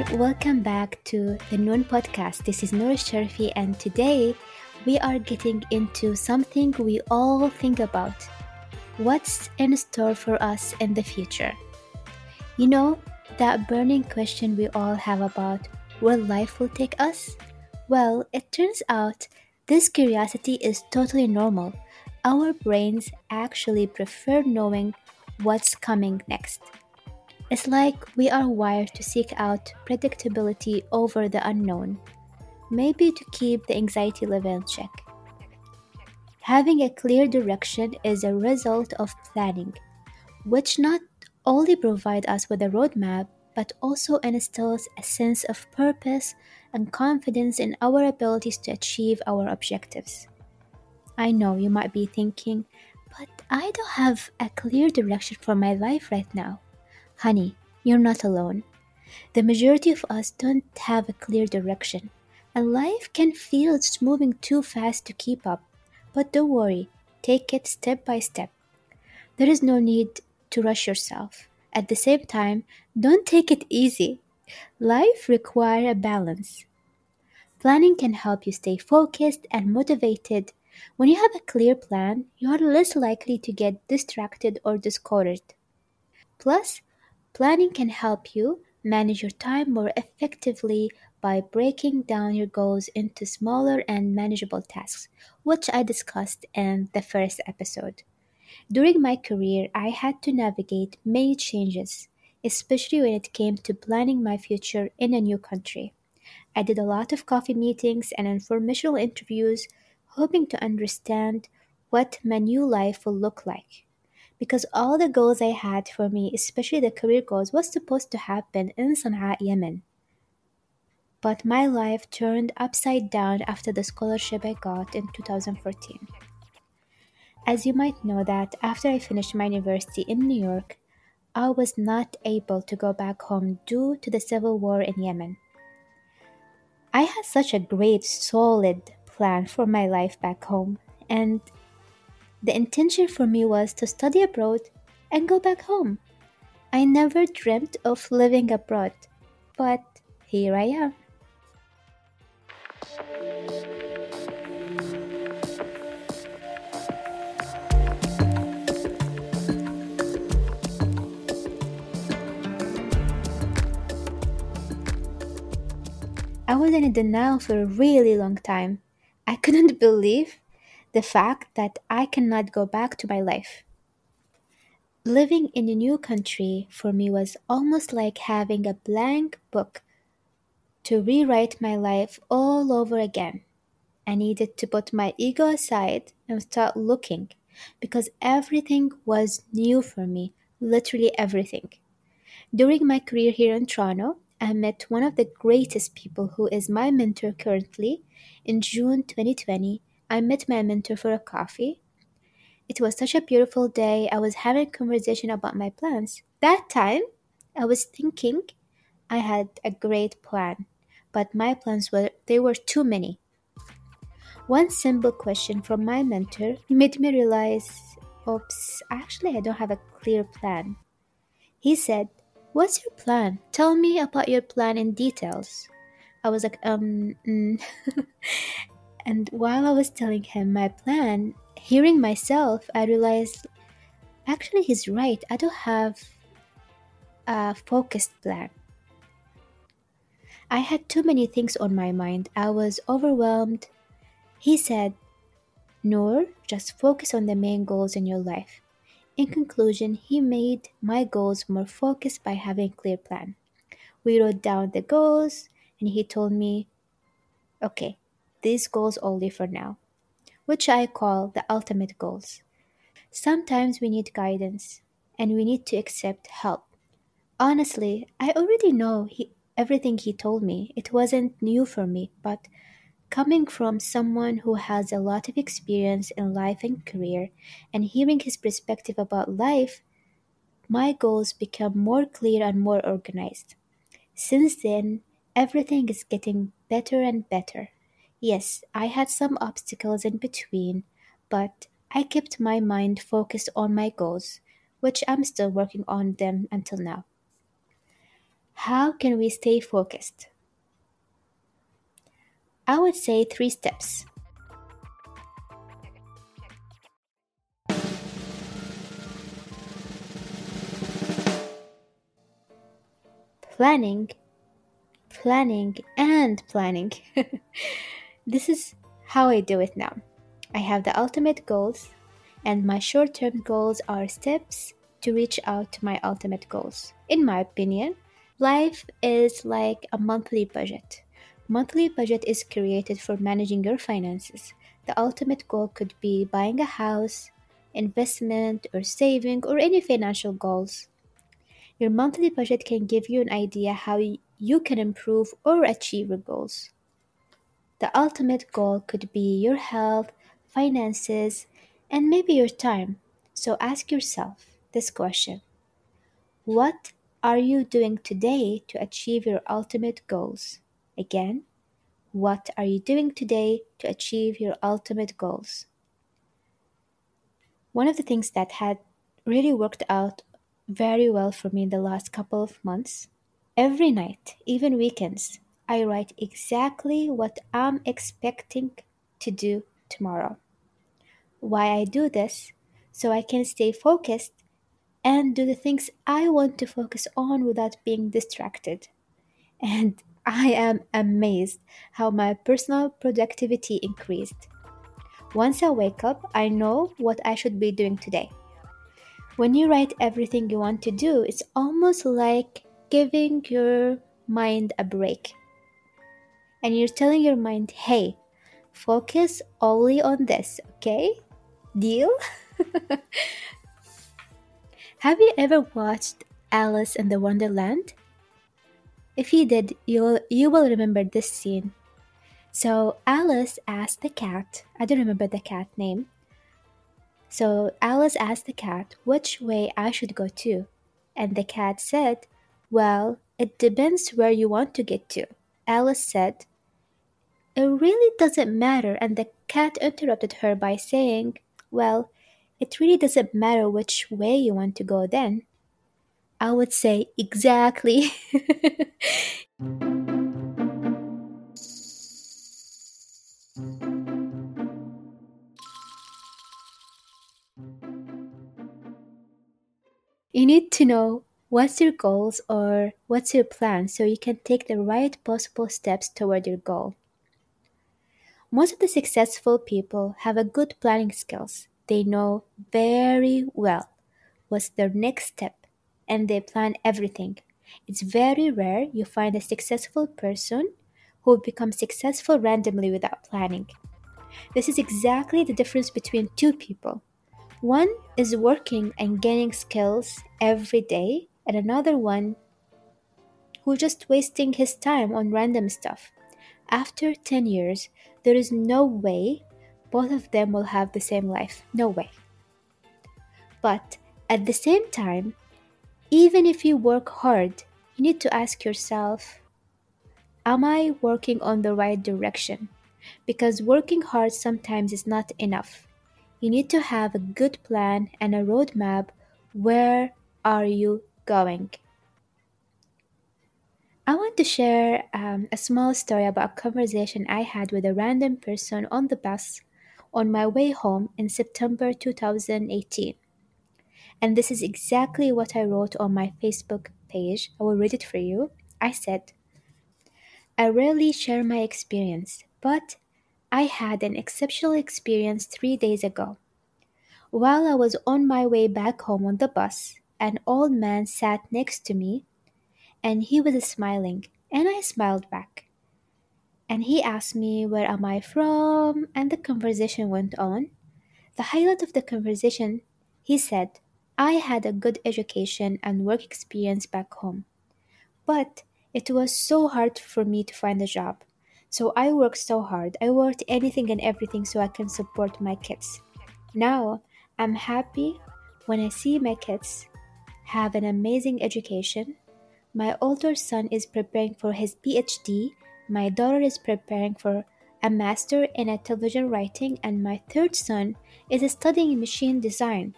everyone, welcome back to the Noon Podcast. This is Noor Sharfi, and today we are getting into something we all think about what's in store for us in the future. You know, that burning question we all have about where life will take us? Well, it turns out this curiosity is totally normal. Our brains actually prefer knowing what's coming next. It's like we are wired to seek out predictability over the unknown, maybe to keep the anxiety level in check. Having a clear direction is a result of planning, which not only provides us with a roadmap but also instills a sense of purpose and confidence in our abilities to achieve our objectives. I know you might be thinking, but I don't have a clear direction for my life right now. Honey, you're not alone. The majority of us don't have a clear direction, and life can feel it's moving too fast to keep up. But don't worry, take it step by step. There is no need to rush yourself. At the same time, don't take it easy. Life requires a balance. Planning can help you stay focused and motivated. When you have a clear plan, you are less likely to get distracted or discouraged. Plus, Planning can help you manage your time more effectively by breaking down your goals into smaller and manageable tasks, which I discussed in the first episode. During my career, I had to navigate many changes, especially when it came to planning my future in a new country. I did a lot of coffee meetings and informational interviews, hoping to understand what my new life will look like because all the goals I had for me, especially the career goals, was supposed to happen in Sana'a, Yemen. But my life turned upside down after the scholarship I got in 2014. As you might know that after I finished my university in New York, I was not able to go back home due to the civil war in Yemen. I had such a great, solid plan for my life back home, and the intention for me was to study abroad and go back home. I never dreamt of living abroad, but here I am. I was in denial for a really long time. I couldn't believe the fact that I cannot go back to my life. Living in a new country for me was almost like having a blank book to rewrite my life all over again. I needed to put my ego aside and start looking because everything was new for me, literally everything. During my career here in Toronto, I met one of the greatest people who is my mentor currently in June 2020 I met my mentor for a coffee. It was such a beautiful day. I was having a conversation about my plans. That time, I was thinking I had a great plan, but my plans were they were too many. One simple question from my mentor made me realize, oops, actually I don't have a clear plan. He said, What's your plan? Tell me about your plan in details. I was like, um, mm. And while I was telling him my plan, hearing myself, I realized actually he's right. I don't have a focused plan. I had too many things on my mind. I was overwhelmed. He said, Noor, just focus on the main goals in your life. In conclusion, he made my goals more focused by having a clear plan. We wrote down the goals and he told me, okay, these goals only for now, which I call the ultimate goals. Sometimes we need guidance and we need to accept help. Honestly, I already know he, everything he told me. It wasn't new for me, but coming from someone who has a lot of experience in life and career and hearing his perspective about life, my goals become more clear and more organized. Since then, everything is getting better and better. Yes, I had some obstacles in between, but I kept my mind focused on my goals, which I'm still working on them until now. How can we stay focused? I would say three steps. Planning, planning, and planning. this is how I do it now. I have the ultimate goals, and my short term goals are steps to reach out to my ultimate goals. In my opinion, life is like a monthly budget. Monthly budget is created for managing your finances. The ultimate goal could be buying a house, investment, or saving, or any financial goals. Your monthly budget can give you an idea how you can improve or achieve your goals. The ultimate goal could be your health, finances, and maybe your time. So ask yourself this question What are you doing today to achieve your ultimate goals? Again, what are you doing today to achieve your ultimate goals? One of the things that had really worked out very well for me in the last couple of months every night, even weekends, I write exactly what I'm expecting to do tomorrow. Why I do this? So I can stay focused and do the things I want to focus on without being distracted. And I am amazed how my personal productivity increased. Once I wake up, I know what I should be doing today. When you write everything you want to do, it's almost like giving your mind a break. And you're telling your mind, hey, focus only on this, okay? Deal? Have you ever watched Alice in the Wonderland? If you did, you'll you will remember this scene. So Alice asked the cat, I don't remember the cat name. So Alice asked the cat which way I should go to. And the cat said, Well, it depends where you want to get to. Alice said, It really doesn't matter. And the cat interrupted her by saying, Well, it really doesn't matter which way you want to go then. I would say exactly. you need to know what's your goals or what's your plan so you can take the right possible steps toward your goal. Most of the successful people have a good planning skills they know very well what's their next step and they plan everything. It's very rare you find a successful person who becomes successful randomly without planning. This is exactly the difference between two people. One is working and gaining skills every day, and another one who just wasting his time on random stuff. After 10 years, there is no way both of them will have the same life. No way. But at the same time, even if you work hard, you need to ask yourself Am I working on the right direction? Because working hard sometimes is not enough. You need to have a good plan and a roadmap. Where are you going? I want to share um, a small story about a conversation I had with a random person on the bus on my way home in September 2018. And this is exactly what I wrote on my Facebook page. I will read it for you. I said, I rarely share my experience, but I had an exceptional experience three days ago. While I was on my way back home on the bus, an old man sat next to me and he was smiling, and I smiled back and he asked me where am I from and the conversation went on. The highlight of the conversation, he said, I had a good education and work experience back home. But it was so hard for me to find a job. So I worked so hard. I worked anything and everything so I can support my kids. Now I'm happy when I see my kids have an amazing education. My older son is preparing for his PhD my daughter is preparing for a master in a television writing, and my third son is studying machine design.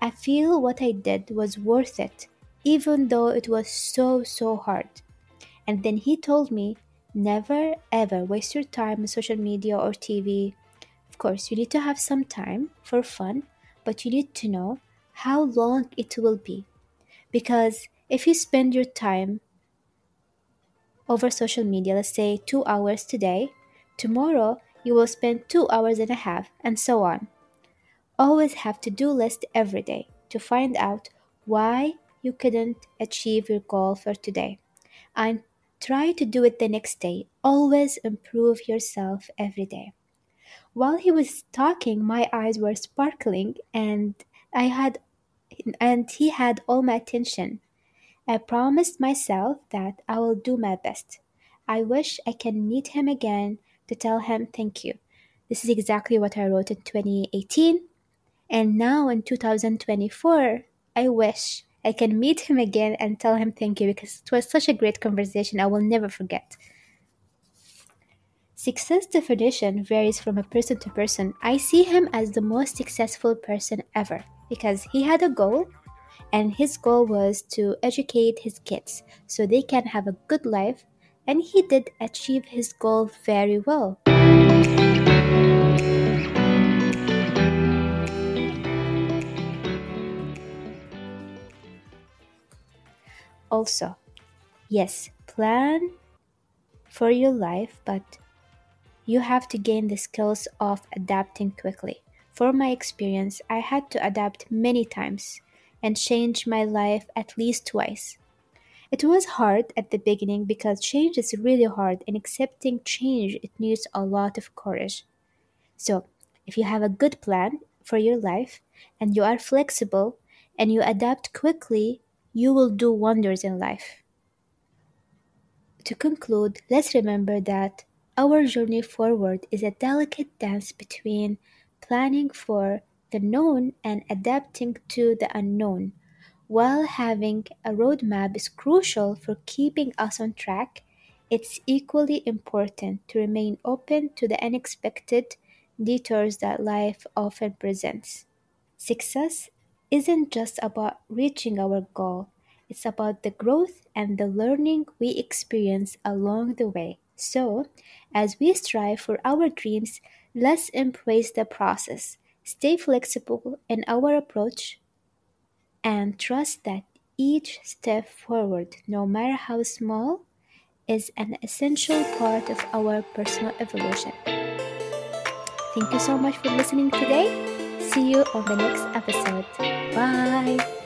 I feel what I did was worth it, even though it was so, so hard. And then he told me never ever waste your time on social media or TV. Of course, you need to have some time for fun, but you need to know how long it will be. Because if you spend your time over social media, let's say two hours today, tomorrow you will spend two hours and a half, and so on. Always have to do list every day to find out why you couldn't achieve your goal for today. And try to do it the next day. Always improve yourself every day. While he was talking, my eyes were sparkling and I had and he had all my attention. I promised myself that I will do my best. I wish I can meet him again to tell him thank you. This is exactly what I wrote in 2018. And now in 2024, I wish I can meet him again and tell him thank you because it was such a great conversation I will never forget. Success definition varies from a person to person. I see him as the most successful person ever because he had a goal and his goal was to educate his kids so they can have a good life, and he did achieve his goal very well. Also, yes, plan for your life, but you have to gain the skills of adapting quickly. For my experience, I had to adapt many times and changed my life at least twice. It was hard at the beginning because change is really hard and accepting change it needs a lot of courage. So, if you have a good plan for your life and you are flexible and you adapt quickly, you will do wonders in life. To conclude, let's remember that our journey forward is a delicate dance between planning for the known and adapting to the unknown. While having a roadmap is crucial for keeping us on track, it's equally important to remain open to the unexpected detours that life often presents. Success isn't just about reaching our goal, it's about the growth and the learning we experience along the way. So, as we strive for our dreams, let's embrace the process Stay flexible in our approach and trust that each step forward, no matter how small, is an essential part of our personal evolution. Thank you so much for listening today. See you on the next episode. Bye.